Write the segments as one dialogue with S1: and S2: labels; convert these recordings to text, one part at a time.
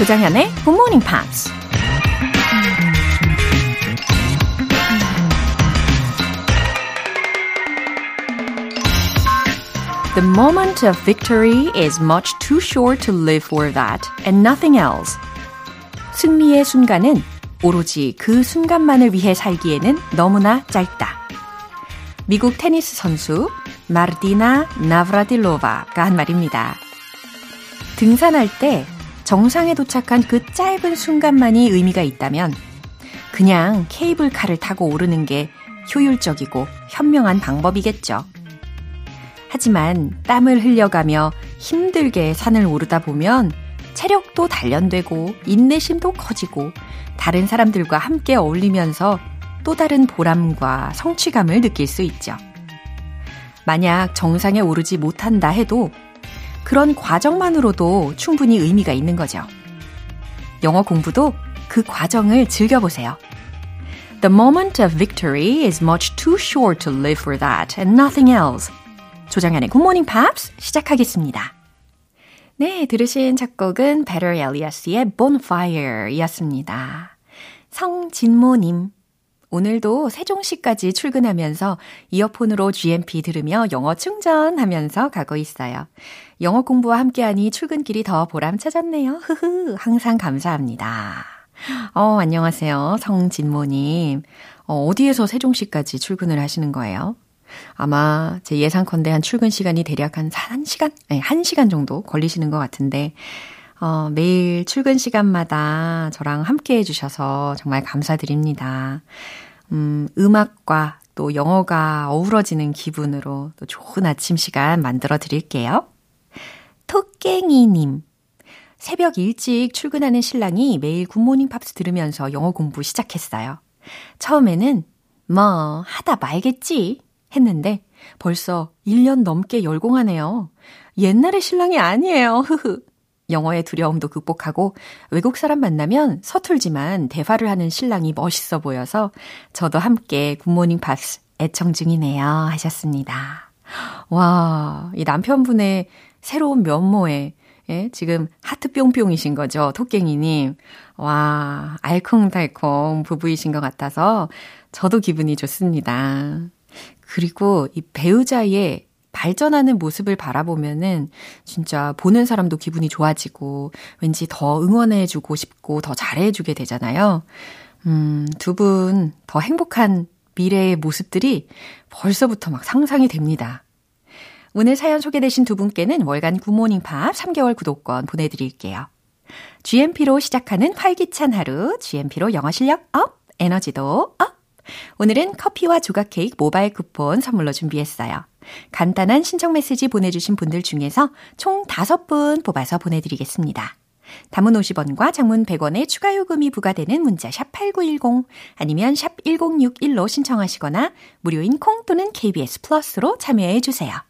S1: 조장현의 Good Morning Pops. The moment of victory is much too short to live for that and nothing else. 승리의 순간은 오로지 그 순간만을 위해 살기에는 너무나 짧다. 미국 테니스 선수 마르디나 나브라딜로바가 한 말입니다. 등산할 때 정상에 도착한 그 짧은 순간만이 의미가 있다면 그냥 케이블카를 타고 오르는 게 효율적이고 현명한 방법이겠죠. 하지만 땀을 흘려가며 힘들게 산을 오르다 보면 체력도 단련되고 인내심도 커지고 다른 사람들과 함께 어울리면서 또 다른 보람과 성취감을 느낄 수 있죠. 만약 정상에 오르지 못한다 해도 그런 과정만으로도 충분히 의미가 있는 거죠. 영어 공부도 그 과정을 즐겨보세요. The moment of victory is much too short to live for that and nothing else. 조장현의 Good Morning Pops 시작하겠습니다. 네, 들으신 작곡은 Better Elias의 Bonfire 이었습니다. 성진모님. 오늘도 세종시까지 출근하면서 이어폰으로 GMP 들으며 영어 충전하면서 가고 있어요. 영어 공부와 함께하니 출근길이 더 보람차졌네요. 흐흐, 항상 감사합니다. 어, 안녕하세요. 성진모님. 어, 어디에서 세종시까지 출근을 하시는 거예요? 아마 제 예상컨대 한 출근 시간이 대략 한 1시간? 네, 1시간 정도 걸리시는 것 같은데, 어, 매일 출근 시간마다 저랑 함께 해주셔서 정말 감사드립니다. 음, 음악과 또 영어가 어우러지는 기분으로 또 좋은 아침 시간 만들어 드릴게요. 토깽이님. 새벽 일찍 출근하는 신랑이 매일 굿모닝 팝스 들으면서 영어 공부 시작했어요. 처음에는 뭐 하다 말겠지 했는데 벌써 1년 넘게 열공하네요. 옛날의 신랑이 아니에요. 흐흐. 영어의 두려움도 극복하고 외국 사람 만나면 서툴지만 대화를 하는 신랑이 멋있어 보여서 저도 함께 굿모닝 팝스 애청 중이네요 하셨습니다. 와, 이 남편분의 새로운 면모에 예, 지금 하트 뿅뿅이신 거죠, 토깽이님. 와, 알콩달콩 부부이신 것 같아서 저도 기분이 좋습니다. 그리고 이 배우자의 발전하는 모습을 바라보면은 진짜 보는 사람도 기분이 좋아지고 왠지 더 응원해주고 싶고 더 잘해주게 되잖아요. 음, 두 분 더 행복한 미래의 모습들이 벌써부터 막 상상이 됩니다. 오늘 사연 소개되신 두 분께는 월간 굿모닝 팝 3개월 구독권 보내드릴게요. GMP로 시작하는 활기찬 하루, GMP로 영어 실력 up, 에너지도 up! 오늘은 커피와 조각 케이크 모바일 쿠폰 선물로 준비했어요. 간단한 신청 메시지 보내주신 분들 중에서 총 5분 뽑아서 보내드리겠습니다. 담은 50원과 장문 100원의 추가 요금이 부과되는 문자 샵 8910 아니면 샵 1061로 신청하시거나 무료인 콩 또는 KBS 플러스로 참여해 주세요.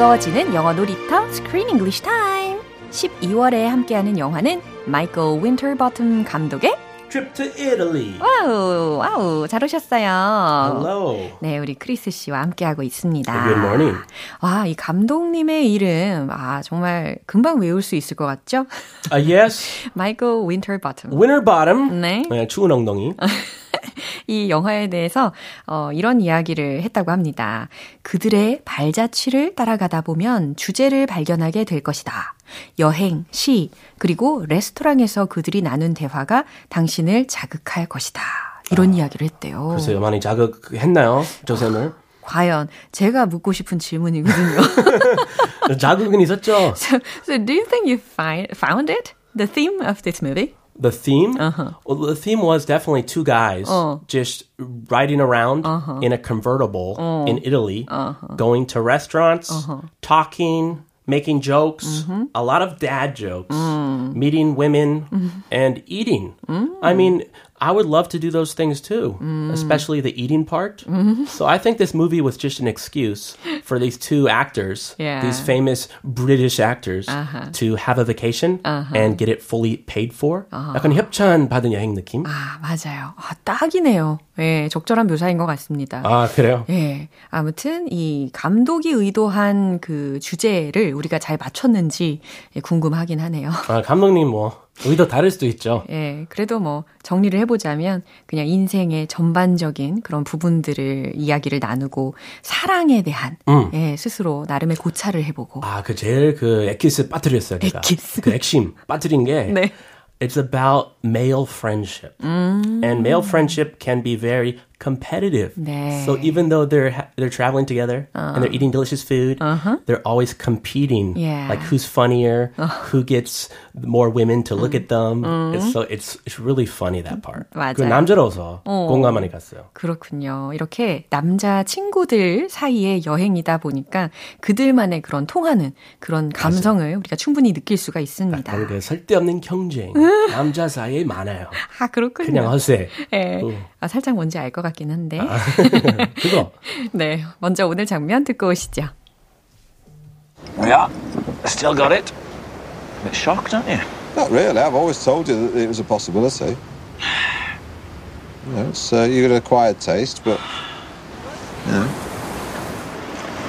S1: 즐거워지는 영어 놀이터 Screen English Time 12월에 함께하는 영화는 마이클 윈터바텀 감독의
S2: Trip to Italy.
S1: 와우 와우 잘 오셨어요.
S2: Hello.
S1: 네, 우리 크리스 씨와 함께하고 있습니다.
S2: Good morning.
S1: 와, 이 감독님의 이름, 아, 정말 금방 외울 수 있을 것 같죠?
S2: Uh, yes.
S1: 마이클
S2: 윈터바텀. Bottom.
S1: 네.
S2: 네, 추운 엉덩이.
S1: 이 영화에 대해서 어, 이런 이야기를 했다고 합니다. 그들의 발자취를 따라가다 보면 주제를 발견하게 될 것이다. 여행, 시, 그리고 레스토랑에서 그들이 나눈 대화가 당신을 자극할 것이다. 이런 아, 이야기를 했대요.
S2: 글쎄요, 많이 자극했나요, 조쌤을?
S1: 과연 제가 묻고 싶은 질문이거든요.
S2: 자극은 있었죠.
S1: So, so do you think you find, found it? The theme of this movie?
S2: The theme? Uh-huh. Well, the theme was definitely two guys uh. just riding around uh-huh. in a convertible uh. in Italy, uh-huh. going to restaurants, uh-huh. talking, making jokes, mm-hmm. a lot of dad jokes, mm. meeting women, mm-hmm. and eating. Mm. I mean, I would love to do those things too, mm. especially the eating part. Mm-hmm. So I think this movie was just an excuse for these two actors, yeah. these famous British actors, uh-huh. to have a vacation uh-huh. and get it fully paid for. Uh-huh. 약간 협찬 받은 여행 느낌?
S1: 아, 맞아요. 아, 딱이네요. 예, 적절한 묘사인 것 같습니다.
S2: 아, 그래요?
S1: 예. 아무튼 이 감독이 의도한 그 주제를 우리가 잘 맞췄는지 궁금하긴 하네요.
S2: 아, 감독님 뭐 의도 다를 수도 있죠.
S1: 예, 그래도 뭐 정리를 해보자면 그냥 인생의 전반적인 그런 부분들을 이야기를 나누고 사랑에 대한 음. 예, 스스로 나름의 고찰을 해보고.
S2: 아, 그 제일 그 엑기스 빠뜨렸어요, 제가.
S1: 엑기스.
S2: 그 핵심 빠뜨린 게. 네. It's about male friendship. 음. And male friendship can be very competitive. 네. So even though they're they're traveling together uh. and they're eating delicious food, uh-huh. they're always competing. Yeah. Like who's funnier, uh. who gets more women to look mm. at them. Mm. It's so it's it's really funny that part.
S1: 맞아요.
S2: 그 남자로서 어. 공감 많이 갔어요.
S1: 그렇군요. 이렇게 남자 친구들 사이의 여행이다 보니까 그들만의 그런 통하는 그런 감성을 맞아요. 우리가 충분히 느낄 수가 있습니다.
S2: 그 쓸데없는 경쟁 남자 사이에 많아요.
S1: 아 그렇군요.
S2: 그냥 허세.
S1: 네. 아, 살짝 뭔지 알 것 같. 같긴 한데. 아,
S2: 그거.
S1: 네, 먼저 오늘 장면 듣고 오시죠.
S3: Yeah, still got it. A bit shocked, aren't you?
S4: Not really. I've always told you that it was a possibility. You know, it's, uh, you got an acquired taste, but you know.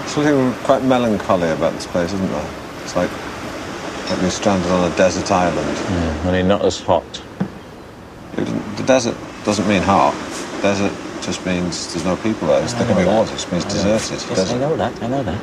S5: Something quite melancholy about this place, isn't there? It's like like we're stranded on a desert island.
S3: Yeah, only not as hot.
S5: The desert doesn't mean hot. Desert just means there's no people there. It's, there can be water. It just means deserted.
S3: Yes, I know that. I know that.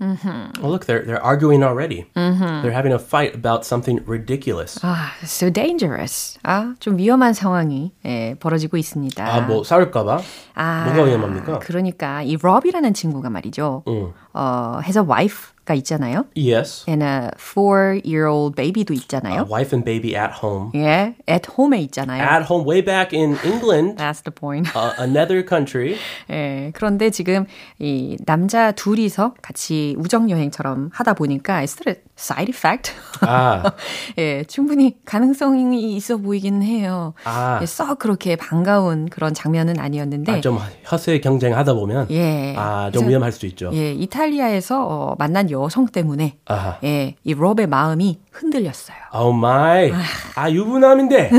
S2: Mm-hmm. Well, look, they're they're arguing already. Mm-hmm. They're having a fight about something ridiculous.
S1: Ah, so dangerous. 아, 좀 위험한 상황이 예, 벌어지고 있습니다.
S2: 아, 뭐 싸울까봐? 아, 뭐가 위험합니까?
S1: 그러니까 이 럽이라는 친구가 말이죠. 음. 어, has a wife 가 있잖아요.
S2: Yes.
S1: And a four-year-old baby도 있잖아요.
S2: A wife and baby at home.
S1: Yeah, at home에 있잖아요.
S2: At home, way back in England.
S1: That's the point.
S2: Uh, another country.
S1: 예, 그런데 지금 이 남자 둘이서 같이 우정 여행처럼 하다 보니까 a side effect.
S2: 아.
S1: 예, 충분히 가능성이 있어 보이긴 해요.
S2: 아.
S1: 예, 썩 그렇게 반가운 그런 장면은 아니었는데.
S2: 아, 좀 허세 경쟁하다 보면.
S1: 예.
S2: 아, 좀 위험할 수도 있죠.
S1: 예, 이탈리아에서 어, 만난 여성 때문에 아하. 예, 이 롭의 마음이 흔들렸어요.
S2: Oh my. 아, 유부남인데.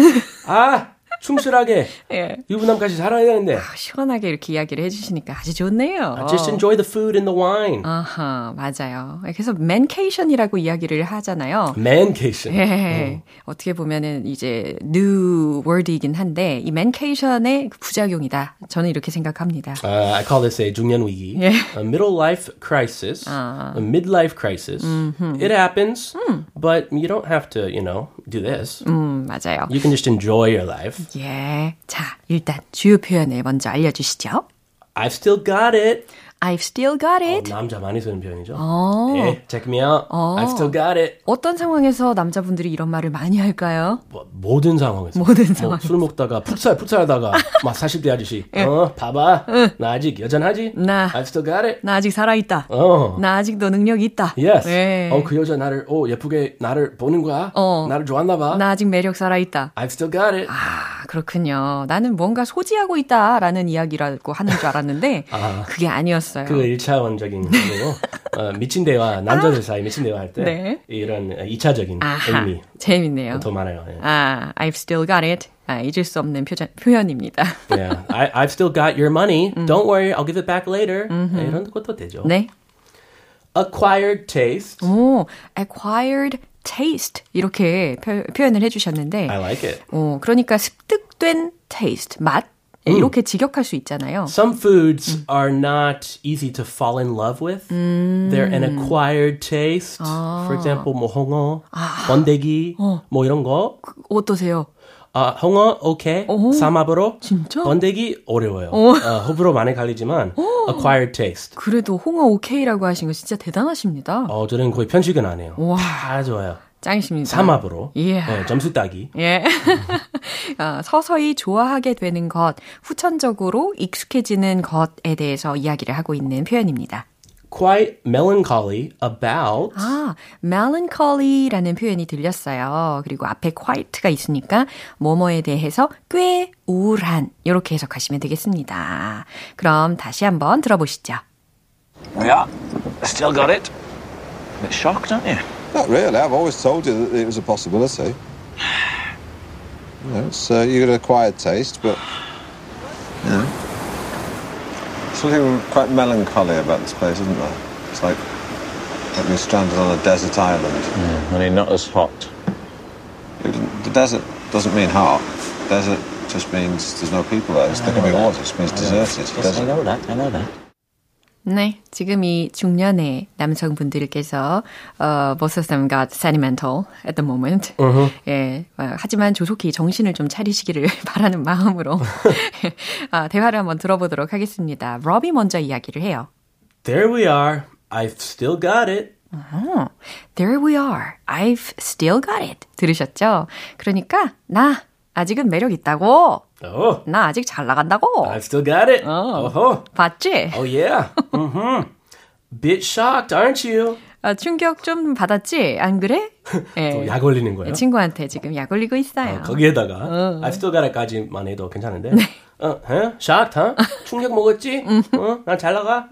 S2: 아, 충실하게 예. 유부남까지 살아야 되는데 아,
S1: 시원하게 이렇게 이야기를 해주시니까 아주 좋네요.
S2: Uh, just enjoy the food and the wine.
S1: 아하 맞아요. 그래서 mancation이라고 이야기를 하잖아요.
S2: mancation.
S1: 예. 어. 어떻게 보면은 이제 new word이긴 한데 이 mancation의 부작용이다. 저는 이렇게 생각합니다.
S2: Uh, I call this a 중년 위기. 예. A middle life crisis. 아. A midlife crisis. 음흠. It happens, 음. but you don't have to, you know, do this.
S1: 음 맞아요.
S2: You can just enjoy your life.
S1: 예. 자, 일단 주요 표현을 먼저 알려주시죠.
S2: I've still got it.
S1: I've still got it.
S2: 어, 남자 많이 쓰는 표현이죠.
S1: 어.
S2: 예, check me out. 어. I've still got it.
S1: 어떤 상황에서 남자분들이 이런 말을 많이 할까요?
S2: 뭐, 모든 상황에서.
S1: 모든 상황.
S2: 뭐 술 먹다가 풋살 풋살하다가 막 40대 아저씨. 예. 어, 봐봐. 응. 나 아직 여전하지?
S1: 나.
S2: I've still got it.
S1: 나 아직 살아 있다.
S2: 어.
S1: 나 아직도 능력이 있다.
S2: Yes. 예. 어, 그 여자 나를 오 예쁘게 나를 보는 거야. 어. 나를 좋아했나 봐.
S1: 나 아직 매력 살아 있다.
S2: I've still got it.
S1: 아, 그렇군요. 나는 뭔가 소지하고 있다라는 이야기라고 하는 줄 알았는데 아. 그게 아니었어요.
S2: 그 1차원 이론적인 거고 어, 미친 대화 남자들 사이 미친 대화 할때 네. 이런 2차적인 아하, 의미
S1: 재밌네요.
S2: 더 많아요. 예.
S1: 아, I've still got it. 아, 잊을 수 없는 표현, 표현입니다.
S2: yeah, I, I've still got your money. 음. Don't worry, I'll give it back later. 네, 이런 것도 되죠.
S1: 네.
S2: Acquired taste.
S1: 오, acquired taste 이렇게 표, 현을 해주셨는데.
S2: I like it.
S1: 어, 그러니까 습득된 taste 맛 음. 이렇게 직역할 수 있잖아요.
S2: Some foods 음. are not easy to fall in love with. 음. They're an acquired taste. 아. For example, 뭐 홍어, 아. 번데기, 어. 뭐 이런 거.
S1: 그, 어떠세요?
S2: 아, 홍어 오케이. 오, 삼합으로.
S1: 진짜?
S2: 번데기 어려워요. 어. 어, 호불호 많이 갈리지만 오. acquired taste.
S1: 그래도 홍어 오케이라고 하신 거 진짜 대단하십니다.
S2: 어, 저는 거의 편식은 안 해요. 와. 다 좋아요.
S1: 짱이십니다.
S2: 삼합으로. 예. 네, 점수 따기.
S1: 예. 어, 서서히 좋아하게 되는 것, 후천적으로 익숙해지는 것에 대해서 이야기를 하고 있는 표현입니다.
S2: Quite melancholy about.
S1: 아, melancholy라는 표현이 들렸어요. 그리고 앞에 quite가 있으니까 뭐뭐에 대해서 꽤 우울한 이렇게 해석하시면 되겠습니다. 그럼 다시 한번 들어보시죠.
S3: Yeah, still got it. A bit shocked, aren't you?
S4: Not really. I've always told you that it was a possibility. You know, it's, uh, you got an acquired taste, but you know.
S5: Something quite melancholy about this place, isn't there? It's like like being stranded on a desert island.
S3: Mm, yeah, only not as hot.
S5: the desert doesn't mean hot. Desert just means there's no people there. It's, there can be water. It means deserted.
S3: Yes, I know that. I know that.
S1: 네, 지금 이 중년의 남성분들께서 uh, of them got sentimental at the moment. Uh-huh. 예, 어, 하지만 조속히 정신을 좀 차리시기를 바라는 마음으로 아, 대화를 한번 들어보도록 하겠습니다. 로비 먼저 이야기를 해요.
S2: There we are. I've still got it.
S1: Uh-huh. There we are. I've still got it. 들으셨죠? 그러니까 나 아직은 매력 있다고.
S2: 어.
S1: 나 아직 잘 나간다고.
S2: I still got it. 어. 어허.
S1: 봤지?
S2: Oh yeah. mm-hmm. Bit shocked, aren't you?
S1: 아, 충격 좀 받았지? 안 그래?
S2: 예. 약 올리는 거예요?
S1: 친구한테 지금 약 올리고 있어요.
S2: 어, 거기에다가 어. I still got it까지만 해도 괜찮은데. 네. 어, 에? shocked, huh? 충격 먹었지? 어? 난잘 나가?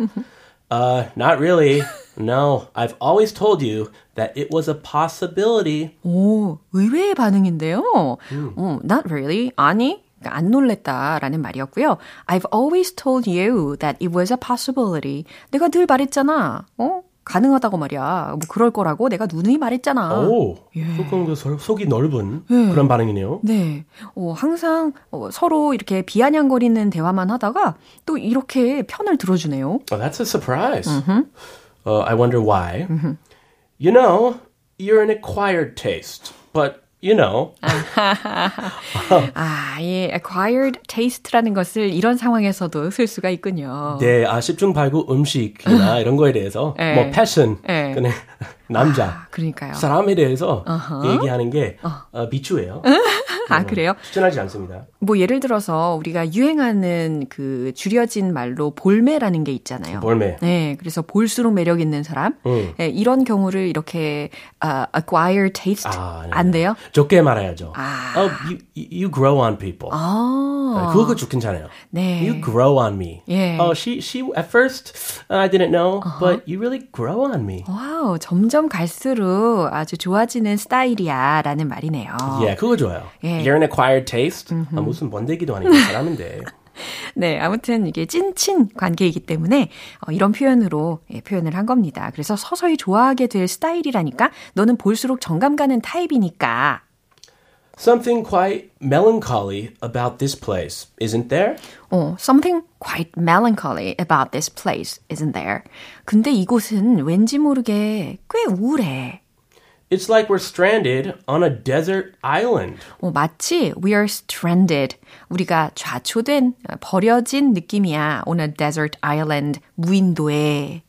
S2: Uh, not really. No, I've always told you that it was a possibility.
S1: 오, 의외의 반응인데요. 음. 어, not really. 아니, 안 놀랬다라는 말이었고요. I've always told you that it was a possibility. 내가 늘 말했잖아. 어? 가능하다고 말이야. 뭐 그럴 거라고 내가 누누이 말했잖아.
S2: 오, 예. 조금 그 속이 넓은 예. 그런 반응이네요.
S1: 네, 어, 항상 어, 서로 이렇게 비아냥거리는 대화만 하다가 또 이렇게 편을 들어주네요.
S2: Oh, that's a surprise. Mm-hmm. Uh, I wonder why. Mm-hmm. You know, you're an acquired taste, but you know.
S1: 아, 예, acquired taste라는 것을 이런 상황에서도 쓸 수가 있군요.
S2: 네, 아, 십중팔구 음식이나 이런 거에 대해서 네. 뭐 패션, 네. 그냥 남자, 아,
S1: 그러니까요.
S2: 사람에 대해서 uh-huh. 얘기하는 게 어. 어, 비추예요.
S1: 아, 그래요?
S2: 추천하지 않습니다.
S1: 뭐 예를 들어서 우리가 유행하는 그 줄여진 말로 볼매라는 게 있잖아요.
S2: 볼매.
S1: 네, 그래서 볼수록 매력 있는 사람. 음. 네, 이런 경우를 이렇게 uh, acquire taste 아, 네. 안 돼요?
S2: 좋게 말해야죠. 아. Oh, you, you grow on people. 아. 그거 좋긴잖아요. 네. You grow on me. 예. Oh, she she at first I didn't know, uh-huh. but you really grow on me.
S1: 와우, 점점 갈수록 아주 좋아지는 스타일이야라는 말이네요.
S2: 예, 그거 좋아요. 예. You're an acquired taste. 아, 무슨 번데기도 아니고 잘하는데.
S1: 네, 아무튼 이게 찐친 관계이기 때문에 어, 이런 표현으로 예, 표현을 한 겁니다. 그래서 서서히 좋아하게 될 스타일이라니까 너는 볼수록 정감 가는 타입이니까.
S2: Something quite melancholy about this place, isn't there?
S1: 어, something quite melancholy about this place, isn't there? 근데 이곳은 왠지 모르게 꽤 우울해.
S2: It's like we're stranded on a desert island.
S1: 어, 마치 we are stranded. 우리가 좌초된, 버려진 느낌이야. On a desert island, 무인도에.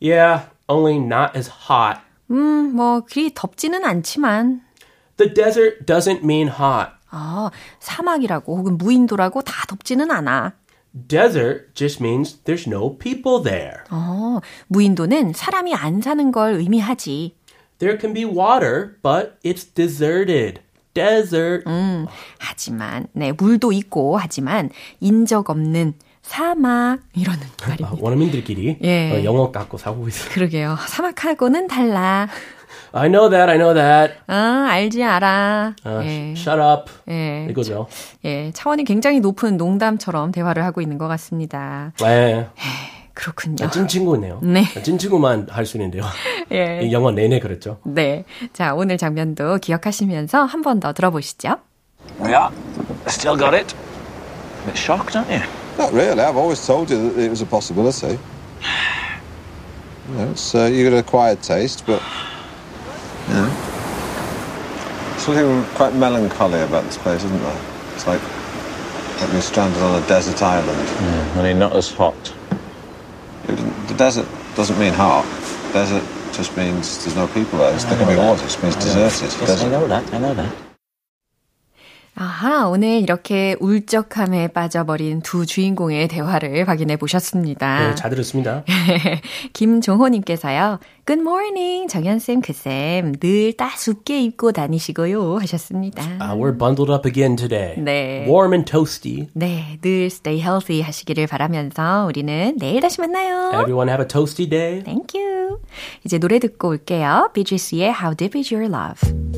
S2: Yeah, only not as hot.
S1: 음, 뭐 그리 덥지는 않지만.
S2: The desert doesn't mean hot.
S1: 아, 사막이라고 혹은 무인도라고 다 덥지는 않아.
S2: Desert just means there's no people there.
S1: 어, 무인도는 사람이 안 사는 걸 의미하지.
S2: There can be water, but it's deserted. Desert.
S1: 음, 하지만 네 물도 있고 하지만 인적 없는 사막 이러는 말입니다.
S2: 아, 원어민들끼리 예. 어, 영어 갖고 사고 있어요.
S1: 그러게요. 사막하고는 달라.
S2: I know that, I know that.
S1: 아, 알지, 알아.
S2: 아, 예. Shut up. 예. 이거죠.
S1: 예, 차원이 굉장히 높은 농담처럼 대화를 하고 있는 것 같습니다.
S2: 네.
S1: 그렇군요.
S2: 아, 찐친구네요.
S1: 네.
S2: 아, 찐친구만 할 수 있는데요. 예. 영어 내내 그랬죠.
S1: 네. 자, 오늘 장면도 기억하시면서 한 번 더 들어보시죠.
S3: Yeah, still got it. A bit shocked, aren't you?
S4: Not really. I've always told you that it was a possibility. You know, it's, uh, you got an acquired taste, but you know.
S5: Something quite melancholy about this place, isn't there? It's like, like being stranded on a desert island.
S3: Yeah, only not as hot.
S5: The desert doesn't mean hot. Desert just means there's no people there. There can be water. It just means deserted.
S3: Yes, I know that. I know that.
S1: 아하, 오늘 이렇게 울적함에 빠져버린 두 주인공의 대화를 확인해 보셨습니다.
S2: 네, 잘 들었습니다.
S1: 김종호님께서요. Good morning, 정연쌤, 그쌤. 늘 따숩게 입고 다니시고요. 하셨습니다.
S2: Uh, we're bundled up again today.
S1: 네.
S2: Warm and toasty.
S1: 네, 늘 stay healthy 하시기를 바라면서 우리는 내일 다시 만나요.
S2: Everyone have a toasty day.
S1: Thank you. 이제 노래 듣고 올게요. Gees의 How Deep Is Your Love.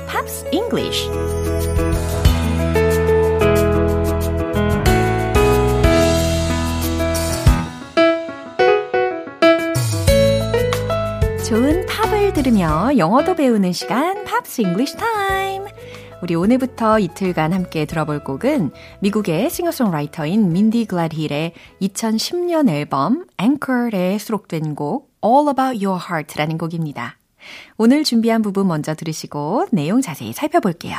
S1: English. 좋은 팝을 들으며 영어도 배우는 시간, Pops English Time. 우리 오늘부터 이틀간 함께 들어볼 곡은 미국의 싱어송라이터인 민디 글래드힐의 2010년 앨범 Anchor에 수록된 곡 All About Your Heart라는 곡입니다. 오늘 준비한 부분 먼저 들으시고 내용 자세히 살펴볼게요.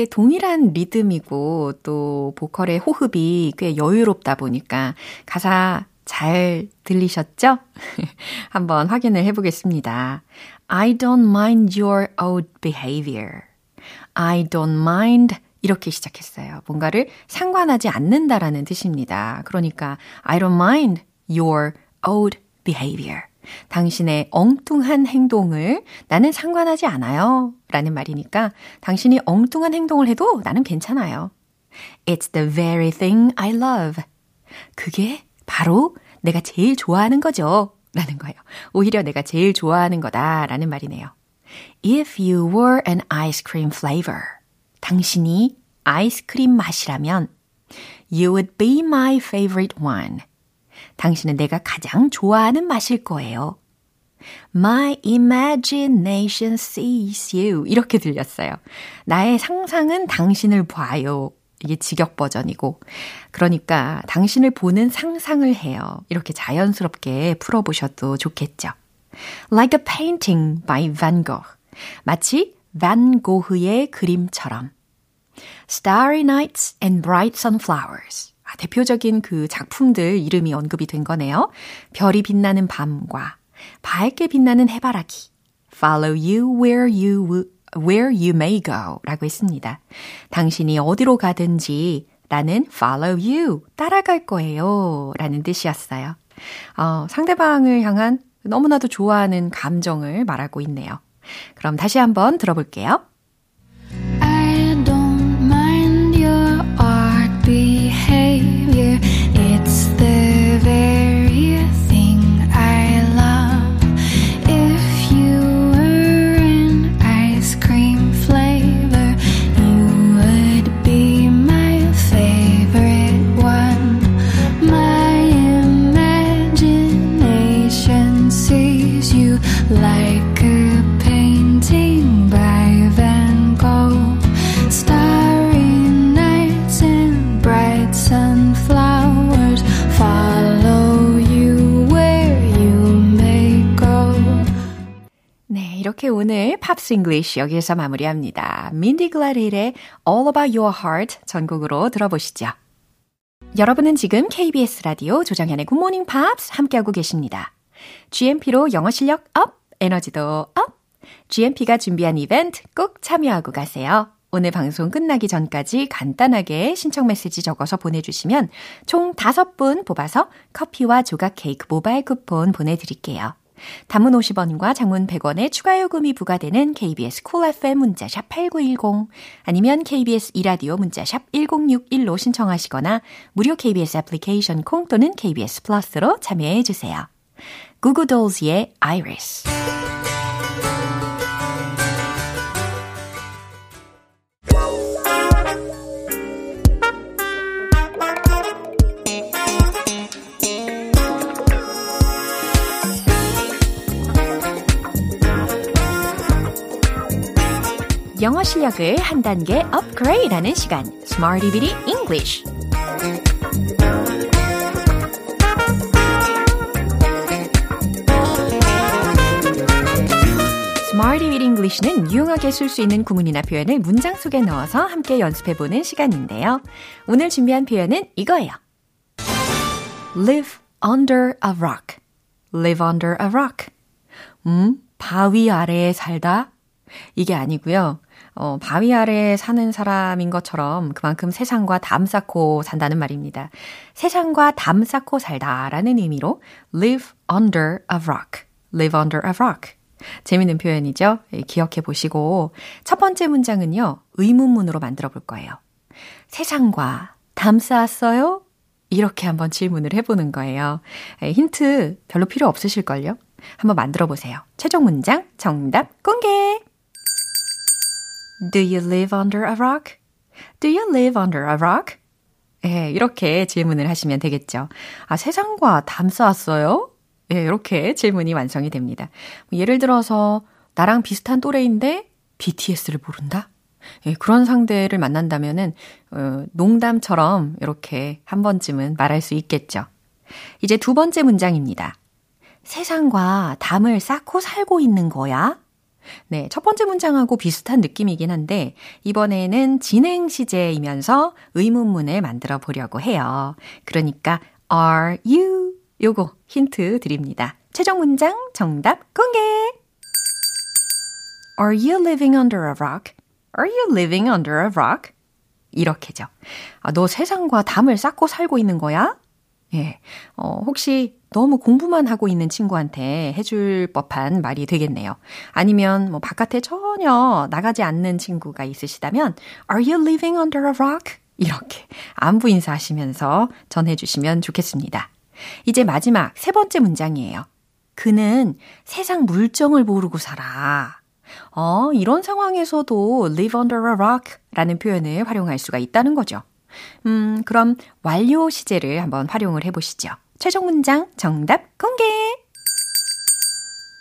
S1: 되게 동일한 리듬이고 또 보컬의 호흡이 꽤 여유롭다 보니까 가사 잘 들리셨죠? 한번 확인을 해보겠습니다. I don't mind your odd behavior. I don't mind 이렇게 시작했어요. 뭔가를 상관하지 않는다라는 뜻입니다. 그러니까 I don't mind your odd behavior. 당신의 엉뚱한 행동을 나는 상관하지 않아요. 라는 말이니까 당신이 엉뚱한 행동을 해도 나는 괜찮아요. It's the very thing I love. 그게 바로 내가 제일 좋아하는 거죠. 라는 거예요. 오히려 내가 제일 좋아하는 거다. 라는 말이네요. If you were an ice cream flavor. 당신이 아이스크림 맛이라면 You would be my favorite one. 당신은 내가 가장 좋아하는 맛일 거예요. My imagination sees you. 이렇게 들렸어요. 나의 상상은 당신을 봐요. 이게 직역 버전이고. 그러니까 당신을 보는 상상을 해요. 이렇게 자연스럽게 풀어보셔도 좋겠죠. Like a painting by Van Gogh. 마치 반 고흐의 그림처럼. Starry Nights and Bright Sunflowers. 아, 대표적인 그 작품들 이름이 언급이 된 거네요. 별이 빛나는 밤과 밝게 빛나는 해바라기. Follow you where you where you may go 라고 했습니다. 당신이 어디로 가든지 나는 follow you 따라갈 거예요 라는 뜻이었어요. 어, 상대방을 향한 너무나도 좋아하는 감정을 말하고 있네요. 그럼 다시 한번 들어볼게요. 이렇게 오늘 Pops English 여기에서 마무리합니다. 민디 글래드힐의 All About Your Heart 전곡으로 들어보시죠. 여러분은 지금 KBS 라디오 조정현의 굿모닝 팝스 함께하고 계십니다. GMP로 영어 실력 up, 에너지도 up! GMP가 준비한 이벤트 꼭 참여하고 가세요. 오늘 방송 끝나기 전까지 간단하게 신청 메시지 적어서 보내주시면 총 5분 뽑아서 커피와 조각 케이크 모바일 쿠폰 보내드릴게요. 단문 50원과 장문 100원의 추가 요금이 부과되는 KBS Cool FM 문자샵 8910 아니면 KBS 이라디오 문자샵 1061로 신청하시거나 무료 KBS 애플리케이션 콩 또는 KBS 플러스로 참여해 주세요. 구구돌즈의 Iris 실력을 한 단계 업그레이드하는 시간, Smarty Bitty English. Bitty English는 유용하게 쓸 수 있는 구문이나 표현을 문장 속에 넣어서 함께 연습해보는 시간인데요. 오늘 준비한 표현은 이거예요. Live under a rock. Live under a rock. 음, 바위 아래에 살다. 이게 아니고요. 어, 바위 아래에 사는 사람인 것처럼 그만큼 세상과 담 쌓고 산다는 말입니다. 세상과 담 쌓고 살다라는 의미로 live under a rock. live under a rock. 재밌는 표현이죠? 예, 기억해 보시고 첫 번째 문장은요. 의문문으로 만들어 볼 거예요. 세상과 담 쌓았어요? 이렇게 한번 질문을 해보는 거예요. 예, 힌트 별로 필요 없으실걸요? 한번 만들어 보세요. 최종 문장 정답 공개! Do you live under a rock? Do you live under a rock? 예, 이렇게 질문을 하시면 되겠죠. 아, 세상과 담 쌓았어요? 예, 이렇게 질문이 완성이 됩니다. 뭐 예를 들어서, 나랑 비슷한 또래인데 BTS를 모른다? 예, 그런 상대를 만난다면은, 어, 농담처럼 이렇게 한 번쯤은 말할 수 있겠죠. 이제 두 번째 문장입니다. 세상과 담을 쌓고 살고 있는 거야? 네, 첫 번째 문장하고 비슷한 느낌이긴 한데 이번에는 진행 시제이면서 의문문을 만들어 보려고 해요. 그러니까 are you 요거 힌트 드립니다. 최종 문장 정답 공개. Are you living under a rock? Are you living under a rock? 이렇게죠. 아, 너 세상과 담을 쌓고 살고 있는 거야? 예. 어, 혹시 너무 공부만 하고 있는 친구한테 해줄 법한 말이 되겠네요. 아니면 뭐 바깥에 전혀 나가지 않는 친구가 있으시다면 Are you living under a rock? 이렇게 안부 인사하시면서 전해주시면 좋겠습니다. 이제 마지막 세 번째 문장이에요. 그는 세상 물정을 모르고 살아. 어, 이런 상황에서도 live under a rock 라는 표현을 활용할 수가 있다는 거죠. 음, 그럼 완료 시제를 한번 활용을 해보시죠. 최종 문장 정답 공개!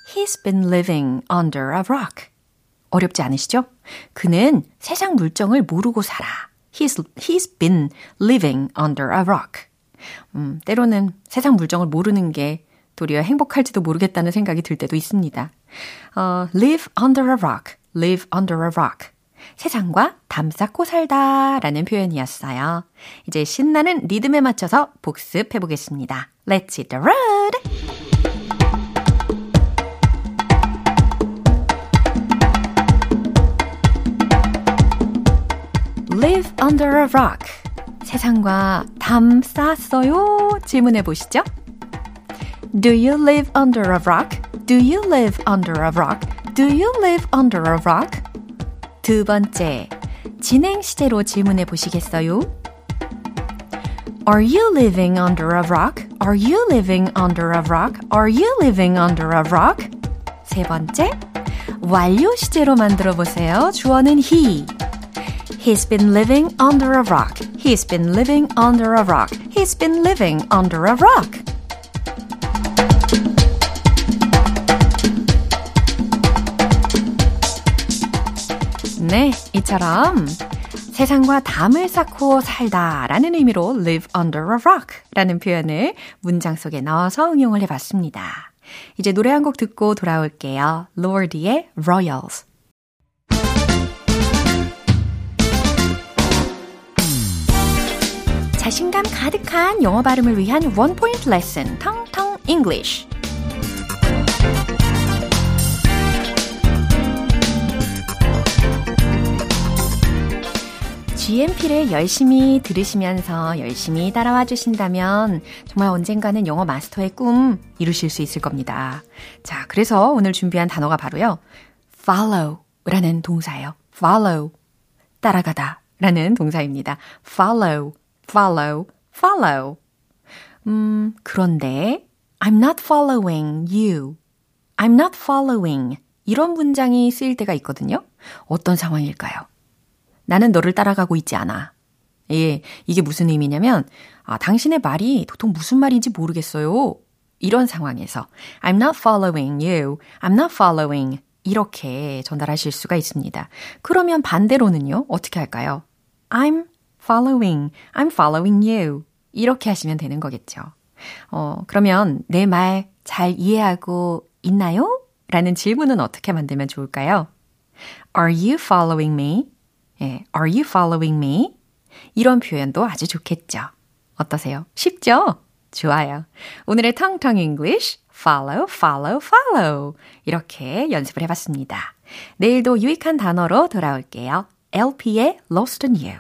S1: He's been living under a rock. 어렵지 않으시죠? 그는 세상 물정을 모르고 살아. He's, he's been living under a rock. 음, 때로는 세상 물정을 모르는 게 도리어 행복할지도 모르겠다는 생각이 들 때도 있습니다. 어, live under a rock, live under a rock. 세상과 담 쌓고 살다 라는 표현이었어요. 이제 신나는 리듬에 맞춰서 복습해 보겠습니다. Let's hit the road! live under a rock. 세상과 담 쌓았어요? 질문해 보시죠. Do you live under a rock? Do you live under a rock? Do you live under a rock? 두 번째, 진행 시제로 질문해 보시겠어요? Are you living under a rock? Are you living under a rock? Are you living under a rock? 세 번째, 완료 시제로 만들어 보세요. 주어는 he. He's been living under a rock. He's been living under a rock. He's been living under a rock. 네, 이처럼 세상과 담을 쌓고 살다 라는 의미로 live under a rock 라는 표현을 문장 속에 넣어서 응용을 해봤습니다. 이제 노래 한 곡 듣고 돌아올게요. Lordi의 Royals. 자신감 가득한 영어 발음을 위한 원 포인트 레슨 텅텅 English. GMP를 열심히 들으시면서 열심히 따라와 주신다면 정말 언젠가는 영어 마스터의 꿈 이루실 수 있을 겁니다. 자, 그래서 오늘 준비한 단어가 바로요. follow 라는 동사예요. follow. 따라가다 라는 동사입니다. follow, follow, follow. 음, 그런데 I'm not following you. I'm not following. 이런 문장이 쓰일 때가 있거든요. 어떤 상황일까요? 나는 너를 따라가고 있지 않아. 예, 이게 무슨 의미냐면, 아, 당신의 말이 도통 무슨 말인지 모르겠어요. 이런 상황에서 I'm not following you. I'm not following. 이렇게 전달하실 수가 있습니다. 그러면 반대로는요, 어떻게 할까요? I'm following. I'm following you. 이렇게 하시면 되는 거겠죠. 어, 그러면 내 말 잘 이해하고 있나요? 라는 질문은 어떻게 만들면 좋을까요? Are you following me? 예, Are you following me? 이런 표현도 아주 좋겠죠. 어떠세요? 쉽죠? 좋아요. 오늘의 텅텅 English, follow, follow, follow. 이렇게 연습을 해봤습니다. 내일도 유익한 단어로 돌아올게요. LP의 Lost on You.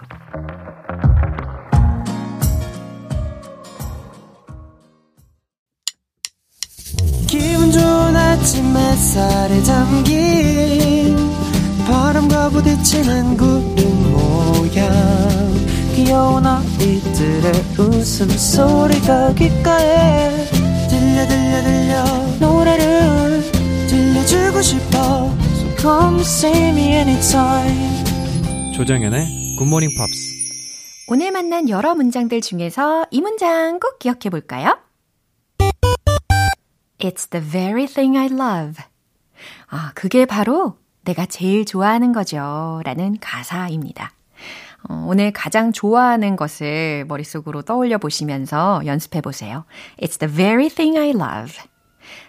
S6: 기분 좋은 아침 햇살에 담긴 바람과 부딪히는 구름 모양. 귀여운 아이들의 웃음소리가 귓가에 들려 들려 들려. 노래를 들려주고 싶어. So come see me anytime.
S7: 조정연의 굿모닝 팝스
S1: 오늘 만난 여러 문장들 중에서 이 문장 꼭 기억해 볼까요? It's the very thing I love. 아, 그게 바로 내가 제일 좋아하는 거죠. 라는 가사입니다. 어, 오늘 가장 좋아하는 것을 머릿속으로 떠올려 보시면서 연습해 보세요. It's the very thing I love.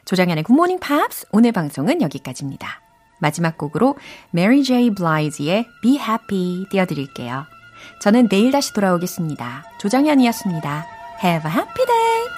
S1: 조장현의 Good Morning Pops 오늘 방송은 여기까지입니다. 마지막 곡으로 Mary J. Blige의 Be Happy 띄워드릴게요. 저는 내일 다시 돌아오겠습니다. 조장현이었습니다. Have a happy day!